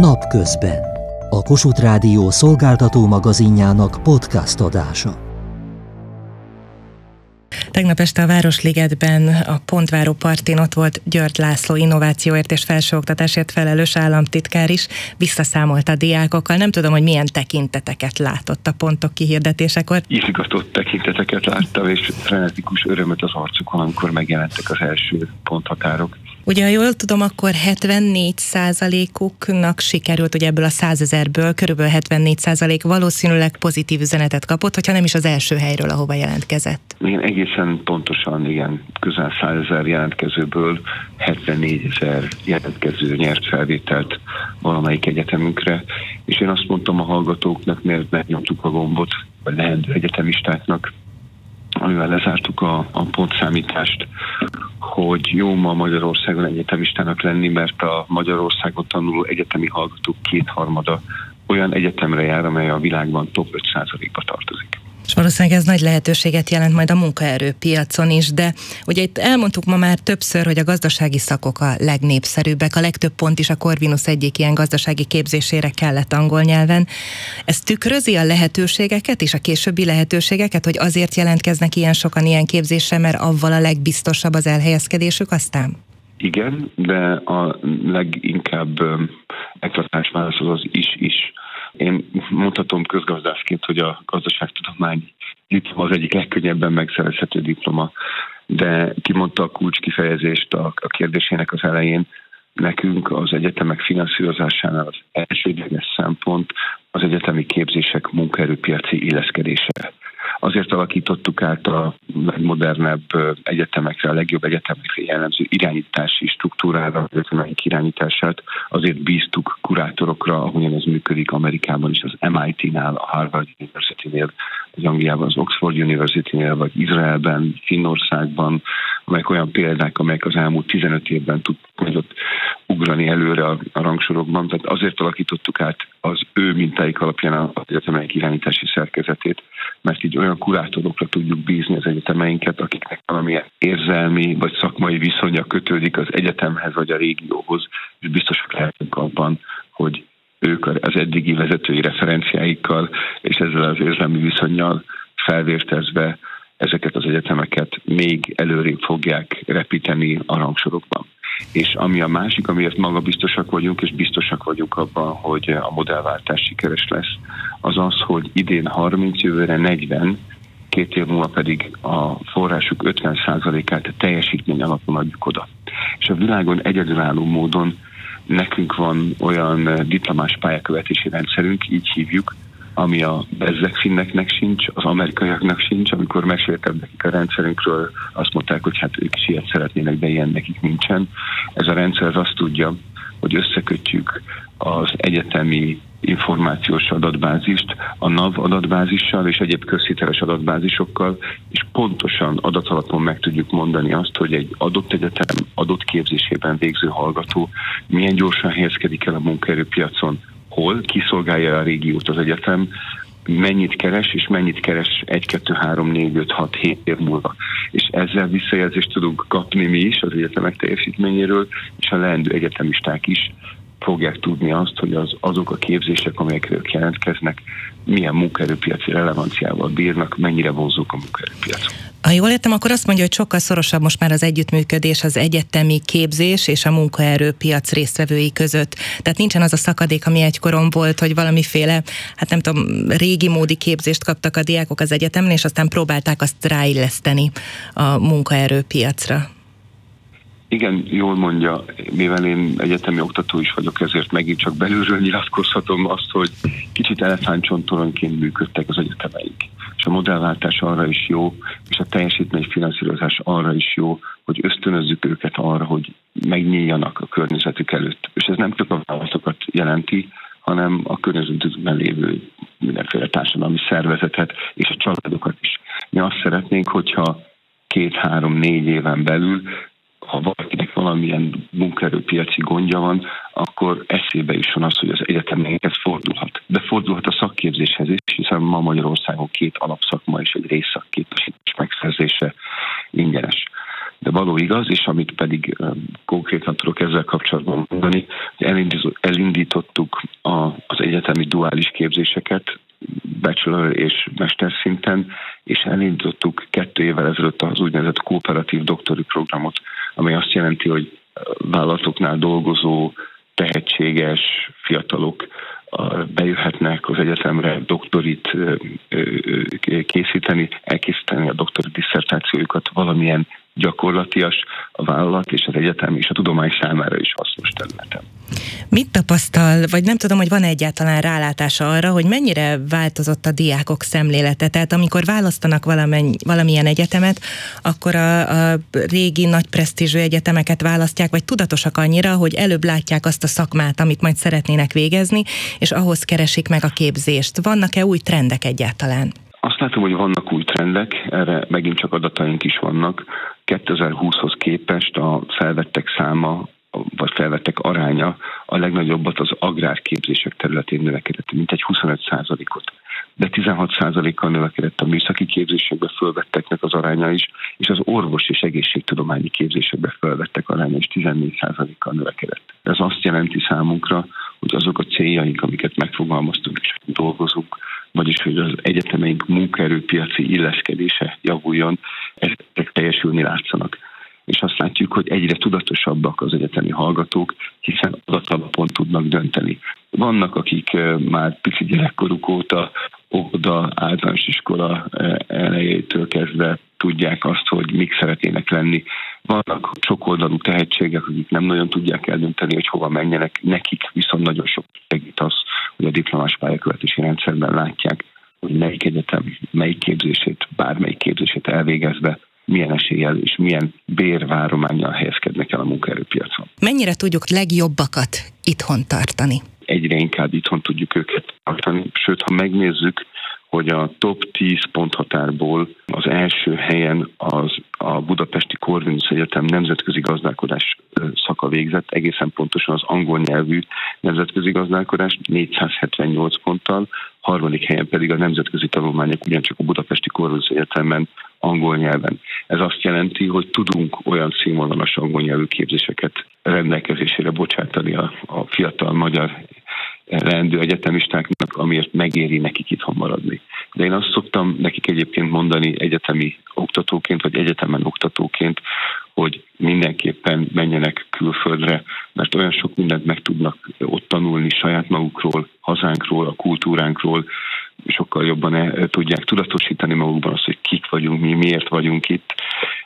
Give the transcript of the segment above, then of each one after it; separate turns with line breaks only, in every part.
Napközben. A Kossuth Rádió szolgáltató magazinjának podcast adása.
Tegnap este a Városligetben a Pontváró partin ott volt György László innovációért és felsőoktatásért felelős államtitkár is, visszaszámolt a diákokkal. Nem tudom, hogy milyen tekinteteket látott a pontok kihirdetésekor.
Izgatott tekinteteket láttam, és frenetikus örömöt az arcukon, amikor megjelentek az első ponthatárok.
Ugye, ha jól tudom, akkor 74 százalékuknak sikerült, ugye ebből a 100 ezerből körülbelül 74 százalék valószínűleg pozitív üzenetet kapott, hogyha nem is az első helyről, ahova jelentkezett.
Igen, egészen pontosan, igen, közel 100 ezer jelentkezőből 74 ezer jelentkező nyert felvételt valamelyik egyetemünkre, és én azt mondtam a hallgatóknak, mert megnyomtuk a gombot, vagy lehendő egyetemistáknak, amivel lezártuk a, a pontszámítást, hogy jó ma Magyarországon egyetemistának lenni, mert a Magyarországon tanuló egyetemi hallgatók kétharmada olyan egyetemre jár, amely a világban top 5%-ba tartozik.
És valószínűleg ez nagy lehetőséget jelent majd a munkaerőpiacon is, de ugye itt elmondtuk ma már többször, hogy a gazdasági szakok a legnépszerűbbek, a legtöbb pont is a Corvinus egyik ilyen gazdasági képzésére kellett angol nyelven. Ez tükrözi a lehetőségeket és a későbbi lehetőségeket, hogy azért jelentkeznek ilyen sokan ilyen képzésre, mert avval a legbiztosabb az elhelyezkedésük aztán?
Igen, de a leginkább eklatás válasz az az is-is én mondhatom közgazdászként, hogy a gazdaságtudomány diploma az egyik legkönnyebben megszerezhető diploma, de kimondta a kulcs kifejezést a, a kérdésének az elején, nekünk az egyetemek finanszírozásánál az elsődleges szempont az egyetemi képzések munkaerőpiaci illeszkedése. Azért alakítottuk át a legmodernebb egyetemekre, a legjobb egyetemekre jellemző irányítási struktúrára, egyetemeink irányítását, azért bíztuk kurátorokra, ahogyan ez működik Amerikában is, az MIT-nál, a Harvard University-nél, az Angliában az Oxford University-nél, vagy Izraelben, Finnországban, amelyek olyan példák, amelyek az elmúlt 15 évben tudott ugrani előre a, a rangsorokban. Tehát azért alakítottuk át az ő mintáik alapján az egyetemeink irányítási szerkezetét, mert így olyan kurátorokra tudjuk bízni az egyetemeinket, akiknek valamilyen érzelmi vagy szakmai viszonya kötődik az egyetemhez vagy a régióhoz, és biztosak lehetünk abban, hogy ők az eddigi vezetői referenciáikkal és ezzel az érzelmi viszonyjal felvértezve ezeket az egyetemeket még előrébb fogják repíteni a rangsorokban. És ami a másik, amiért magabiztosak vagyunk, és biztosak vagyunk abban, hogy a modellváltás sikeres lesz, az az, hogy idén 30, jövőre 40, két év múlva pedig a forrásuk 50%-át teljesítmény alapon adjuk oda. És a világon egyedülálló módon nekünk van olyan diplomás pályakövetési rendszerünk, így hívjuk, ami a bezzegfinneknek sincs, az amerikaiaknak sincs. Amikor meséltem nekik a rendszerünkről, azt mondták, hogy hát ők is ilyet szeretnének, de ilyen nekik nincsen. Ez a rendszer az azt tudja, hogy összekötjük az egyetemi információs adatbázist a NAV adatbázissal és egyéb közhiteles adatbázisokkal, és pontosan adatalapon meg tudjuk mondani azt, hogy egy adott egyetem adott képzésében végző hallgató milyen gyorsan helyezkedik el a munkaerőpiacon, hol, kiszolgálja a régiót az egyetem, mennyit keres, és mennyit keres 1, 2, 3, 4, 5, 6, 7 év múlva. És ezzel visszajelzést tudunk kapni mi is az egyetemek teljesítményéről, és a leendő egyetemisták is fogják tudni azt, hogy az, azok a képzések, amelyekre ők jelentkeznek, milyen munkaerőpiaci relevanciával bírnak, mennyire vonzók a munkaerőpiacon.
Ha jól értem, akkor azt mondja, hogy sokkal szorosabb most már az együttműködés az egyetemi képzés és a munkaerőpiac résztvevői között. Tehát nincsen az a szakadék, ami egykoron volt, hogy valamiféle, hát nem tudom, régi módi képzést kaptak a diákok az egyetemen, és aztán próbálták azt ráilleszteni a munkaerőpiacra.
Igen, jól mondja, mivel én egyetemi oktató is vagyok, ezért megint csak belülről nyilatkozhatom azt, hogy kicsit elefántcsontoronként működtek az egyetemeink. És a modellváltás arra is jó, és a teljesítményfinanszírozás arra is jó, hogy ösztönözzük őket arra, hogy megnyíljanak a környezetük előtt. És ez nem csak a választokat jelenti, hanem a környezetükben lévő mindenféle társadalmi szervezetet és a családokat is. Mi azt szeretnénk, hogyha két-három-négy éven belül ha valakinek valamilyen munkaerőpiaci gondja van, akkor eszébe is van az, hogy az egyetemnek fordulhat. De fordulhat a szakképzéshez is, hiszen ma Magyarországon két alapszakma és egy részszakképesítés megszerzése ingyenes. de való igaz, és amit pedig konkrétan tudok ezzel kapcsolatban mondani, hogy elindítottuk az egyetemi duális képzéseket, bachelor és mesterszinten, és elindítottuk kettő évvel ezelőtt az úgynevezett kooperatív doktori programot, amely azt jelenti, hogy vállalatoknál dolgozó, tehetséges fiatalok bejöhetnek az egyetemre doktorit készíteni, elkészíteni a doktori diszertációjukat valamilyen gyakorlatias a vállalat és az egyetem és a tudomány számára is hasznos területen.
Mit tapasztal, vagy nem tudom, hogy van egyáltalán rálátása arra, hogy mennyire változott a diákok szemlélete? Tehát amikor választanak valamilyen egyetemet, akkor a, a régi nagy presztízsű egyetemeket választják, vagy tudatosak annyira, hogy előbb látják azt a szakmát, amit majd szeretnének végezni, és ahhoz keresik meg a képzést. Vannak-e új trendek egyáltalán?
Azt látom, hogy vannak új trendek, erre megint csak adataink is vannak. 2020-hoz képest a felvettek száma vagy felvettek aránya a legnagyobbat az agrárképzések területén növekedett, mint egy 25 ot de 16% kal növekedett a műszaki képzésekbe fölvetteknek az aránya is, és az orvos és egészségtudományi képzésekbe fölvettek aránya is 14% kal növekedett. Ez azt jelenti számunkra, hogy azok a céljaink, amiket vagyis hogy az egyetemeink munkaerőpiaci illeszkedése javuljon, ezek teljesülni látszanak és azt látjuk, hogy egyre tudatosabbak az egyetemi hallgatók, hiszen adatalapon tudnak dönteni. Vannak, akik már pici gyerekkoruk óta óvoda, általános iskola elejétől kezdve tudják azt, hogy mik szeretnének lenni. Vannak sokoldalú tehetségek, akik nem nagyon tudják eldönteni, hogy hova menjenek. Nekik viszont nagyon sok segít az, hogy a diplomás pályakövetési rendszerben látják, melyik egyetem, melyik képzését, bármelyik képzését elvégezve milyen eséllyel és milyen bérvárományjal helyezkednek el a munkaerőpiacon.
Mennyire tudjuk legjobbakat itthon tartani?
Egyre inkább itthon tudjuk őket tartani, sőt, ha megnézzük, hogy a top 10 ponthatárból az első helyen az a Budapesti Corvinus Egyetem nemzetközi gazdálkodás szaka végzett, egészen pontosan az angol nyelvű nemzetközi gazdálkodás 478 ponttal, harmadik helyen pedig a nemzetközi tanulmányok ugyancsak a Budapesti Corvinus Egyetemen angol nyelven. Ez azt jelenti, hogy tudunk olyan színvonalas angol nyelvű képzéseket rendelkezésére bocsátani a, a fiatal magyar leendő egyetemistáknak, amiért megéri nekik itthon maradni. De én azt szoktam nekik egyébként mondani egyetemi oktatóként, vagy egyetemen oktatóként, hogy mindenképpen menjenek külföldre, mert olyan sok mindent meg tudnak ott tanulni saját magukról, hazánkról, a kultúránkról, sokkal jobban tudják tudatosítani magukban azt, hogy kik vagyunk, mi miért vagyunk itt.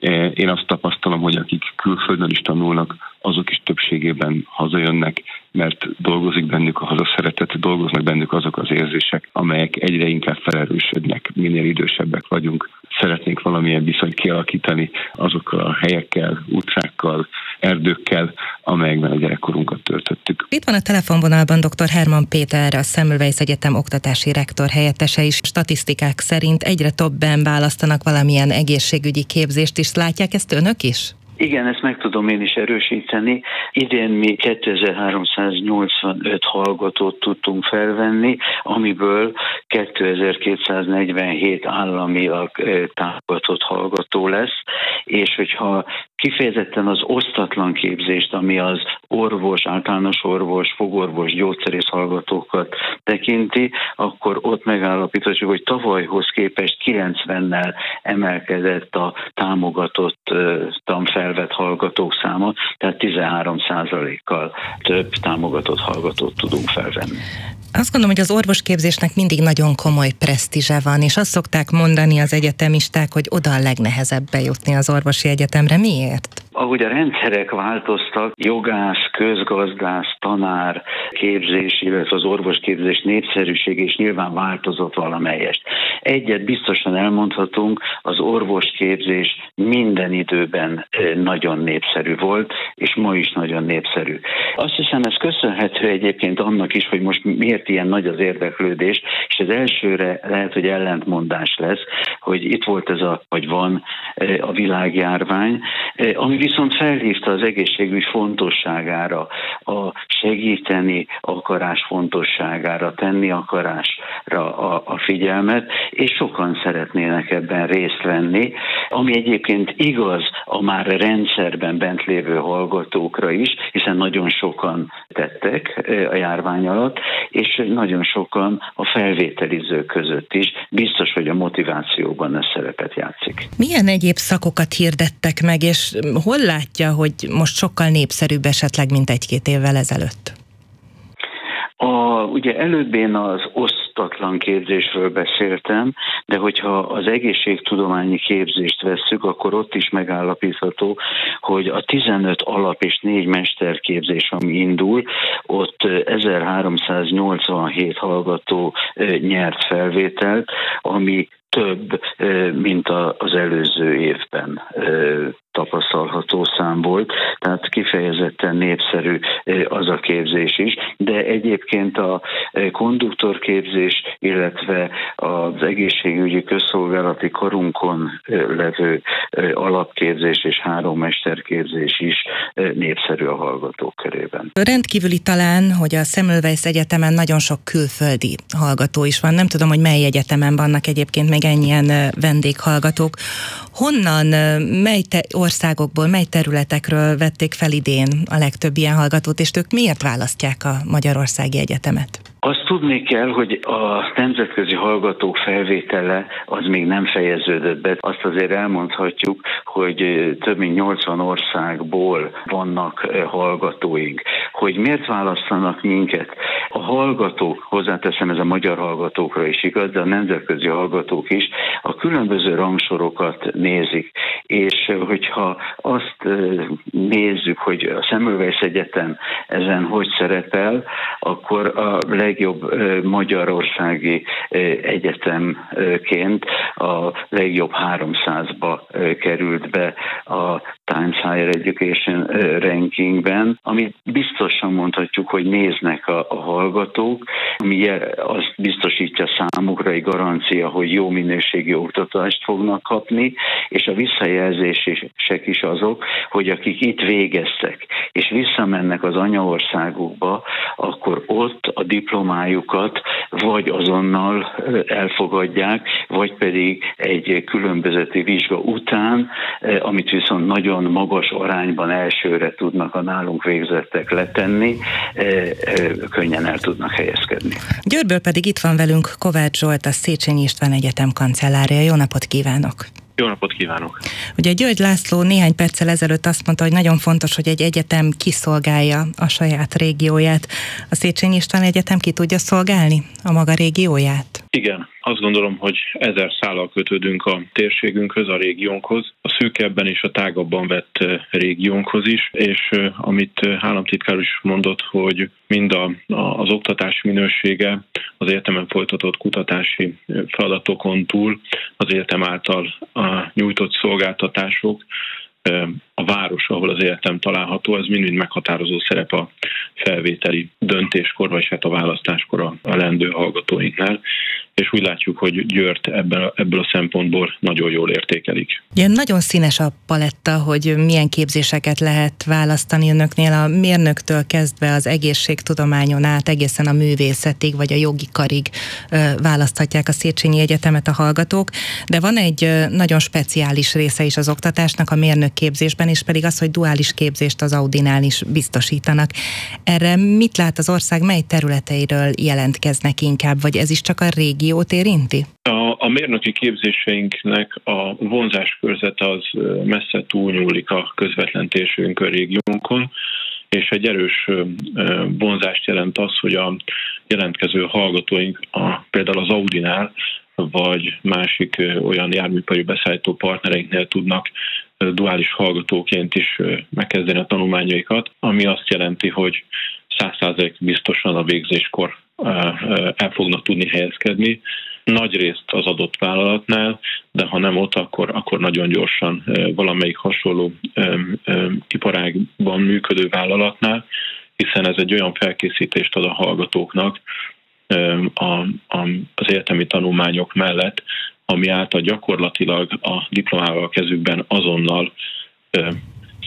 E, én azt tapasztalom, hogy akik külföldön is tanulnak, azok is többségében hazajönnek, mert dolgozik bennük a hazaszeretet, dolgoznak bennük azok az érzések, amelyek egyre inkább felerősödnek, minél idősebbek vagyunk. Szeretnénk valamilyen viszonyt kialakítani azokkal a helyekkel, utcákkal, erdőkkel, amelyekben a gyerekkorunkat töltöttük.
Itt van a telefonvonalban dr. Herman Péter, a Semmelweis Egyetem oktatási rektor helyettese is. Statisztikák szerint egyre többen választanak valamilyen egészségügyi képzést is. Látják ezt önök is?
Igen, ezt meg tudom én is erősíteni. Idén mi 2385 hallgatót tudtunk felvenni, amiből 2247 államilag támogatott hallgató lesz, és hogyha kifejezetten az osztatlan képzést, ami az orvos, általános orvos, fogorvos, gyógyszerész hallgatókat tekinti, akkor ott megállapíthatjuk, hogy tavalyhoz képest 90-nel emelkedett a támogatott tanfelvett hallgatók száma, tehát 13 kal több támogatott hallgatót tudunk felvenni.
Azt gondolom, hogy az orvosképzésnek mindig nagyon komoly presztízse van, és azt szokták mondani az egyetemisták, hogy oda a legnehezebb bejutni az orvosi egyetemre. Miért?
Ahogy a rendszerek változtak, jogász, közgazdász, tanár képzés, illetve az orvosképzés népszerűség is nyilván változott valamelyest. Egyet biztosan elmondhatunk, az orvosképzés minden időben nagyon népszerű volt, és ma is nagyon népszerű. Azt hiszem, ez köszönhető egyébként annak is, hogy most miért ilyen nagy az érdeklődés, és az elsőre lehet, hogy ellentmondás lesz, hogy itt volt ez a, vagy van a világjárvány, ami viszont felhívta az egészségügy fontosságára, a segíteni akarás fontosságára, tenni akarásra a, a figyelmet, és sokan szeretnének ebben részt venni, ami egyébként igaz a már rendszerben bent lévő hallgatókra is, hiszen nagyon sokan tettek a járvány alatt, és nagyon sokan a felvételizők között is. Biztos, hogy a motivációban ez szerepet játszik.
Milyen egyéb szakokat hirdettek meg, és hol látja, hogy most sokkal népszerűbb esetleg, mint egy-két évvel ezelőtt?
A, ugye előbb én az osztatlan képzésről beszéltem, de hogyha az egészségtudományi képzést vesszük, akkor ott is megállapítható, hogy a 15 alap és 4 mesterképzés, ami indul, ott 1387 hallgató nyert felvételt, ami több, mint az előző évben tapasztalható szám volt, tehát kifejezetten népszerű az a képzés is, de egyébként a konduktorképzés, illetve az egészségügyi közszolgálati karunkon levő alapképzés és három mesterképzés is népszerű a hallgatók körében.
Rendkívüli talán, hogy a Semmelweis Egyetemen nagyon sok külföldi hallgató is van. Nem tudom, hogy mely egyetemen vannak egyébként még ennyien vendéghallgatók. Honnan, mely te, országokból, mely területekről vették fel idén a legtöbb ilyen hallgatót, és ők miért választják a Magyarországi Egyetemet?
Azt tudni kell, hogy a nemzetközi hallgatók felvétele az még nem fejeződött be. Azt azért elmondhatjuk, hogy több mint 80 országból vannak hallgatóink. Hogy miért választanak minket? A hallgatók, hozzáteszem ez a magyar hallgatókra is igaz, de a nemzetközi hallgatók is a különböző rangsorokat nézik. És hogyha azt nézzük, hogy a Szemülvesz Egyetem ezen hogy szerepel, akkor a legjobb magyarországi egyetemként a legjobb 300-ba került be a Times Higher Education rankingben, amit biztosan mondhatjuk, hogy néznek a, a hallgatók, ami azt biztosítja számukra egy garancia, hogy jó minőségi oktatást fognak kapni, és a visszajelzések is azok, hogy akik itt végeztek, és visszamennek az anyaországukba, akkor ott a diplomájukat vagy azonnal elfogadják, vagy pedig egy különbözeti vizsga után, amit viszont nagyon magas arányban elsőre tudnak a nálunk végzettek letenni, könnyen el tudnak helyezkedni.
Győrből pedig itt van velünk Kovács Zsolt, a Széchenyi István Egyetem kancellárja. Jó napot kívánok!
Jó napot kívánok!
Ugye György László néhány perccel ezelőtt azt mondta, hogy nagyon fontos, hogy egy egyetem kiszolgálja a saját régióját. A Széchenyi István Egyetem ki tudja szolgálni a maga régióját?
Igen, azt gondolom, hogy ezer szállal kötődünk a térségünkhöz, a régiónkhoz, a szűkebben és a tágabban vett régiónkhoz is, és amit államtitkár is mondott, hogy mind a, a, az oktatás minősége, az egyetemen folytatott kutatási feladatokon túl az egyetem által a nyújtott szolgáltatások, a város, ahol az egyetem található, ez mind-mind meghatározó szerep a felvételi döntéskor, vagy hát a választáskor a lendő hallgatóinknál és úgy látjuk, hogy Győrt ebben, ebből a szempontból nagyon jól értékelik.
Ugye nagyon színes a paletta, hogy milyen képzéseket lehet választani önöknél, a mérnöktől kezdve az egészségtudományon át egészen a művészetig, vagy a jogi karig választhatják a Széchenyi Egyetemet a hallgatók, de van egy nagyon speciális része is az oktatásnak a mérnök képzésben, és pedig az, hogy duális képzést az Audinál is biztosítanak. Erre mit lát az ország, mely területeiről jelentkeznek inkább, vagy ez is csak a régi régiót érinti?
A, a mérnöki képzéseinknek a vonzáskörzete az messze túlnyúlik a közvetlen térségünkön, régiónkon, és egy erős vonzást jelent az, hogy a jelentkező hallgatóink a, például az Audinál vagy másik olyan járműipari beszállító partnereinknél tudnak duális hallgatóként is megkezdeni a tanulmányaikat, ami azt jelenti, hogy 100% biztosan a végzéskor el fognak tudni helyezkedni. Nagy részt az adott vállalatnál, de ha nem ott, akkor, akkor nagyon gyorsan valamelyik hasonló iparágban működő vállalatnál, hiszen ez egy olyan felkészítést ad a hallgatóknak a, az egyetemi tanulmányok mellett, ami által gyakorlatilag a diplomával a kezükben azonnal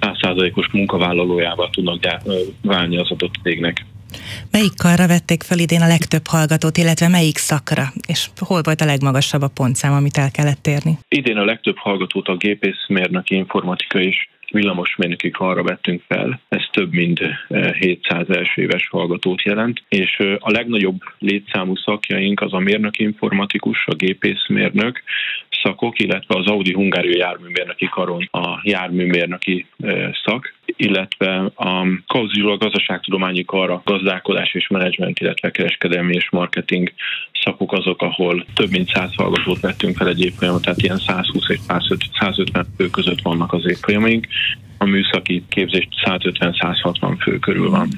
százszázalékos munkavállalójával tudnak válni az adott cégnek.
Melyik karra vették fel idén a legtöbb hallgatót, illetve melyik szakra? És hol volt a legmagasabb a pontszám, amit el kellett érni?
Idén a legtöbb hallgatót a gépészmérnöki informatika és villamosmérnöki karra vettünk fel, ez több mint 700 eh, első éves hallgatót jelent, és eh, a legnagyobb létszámú szakjaink az a mérnök informatikus, a gépészmérnök szakok, illetve az Audi Hungária járműmérnöki karon a járműmérnöki szak, illetve a Kauzizsó a gazdaságtudományi kar, a gazdálkodás és menedzsment, illetve kereskedelmi és marketing szakok azok, ahol több mint 100 hallgatót vettünk fel egy évfolyamon, tehát ilyen 120 és 150 fő között vannak az évfolyamaink a műszaki képzés 150-160 fő körül van.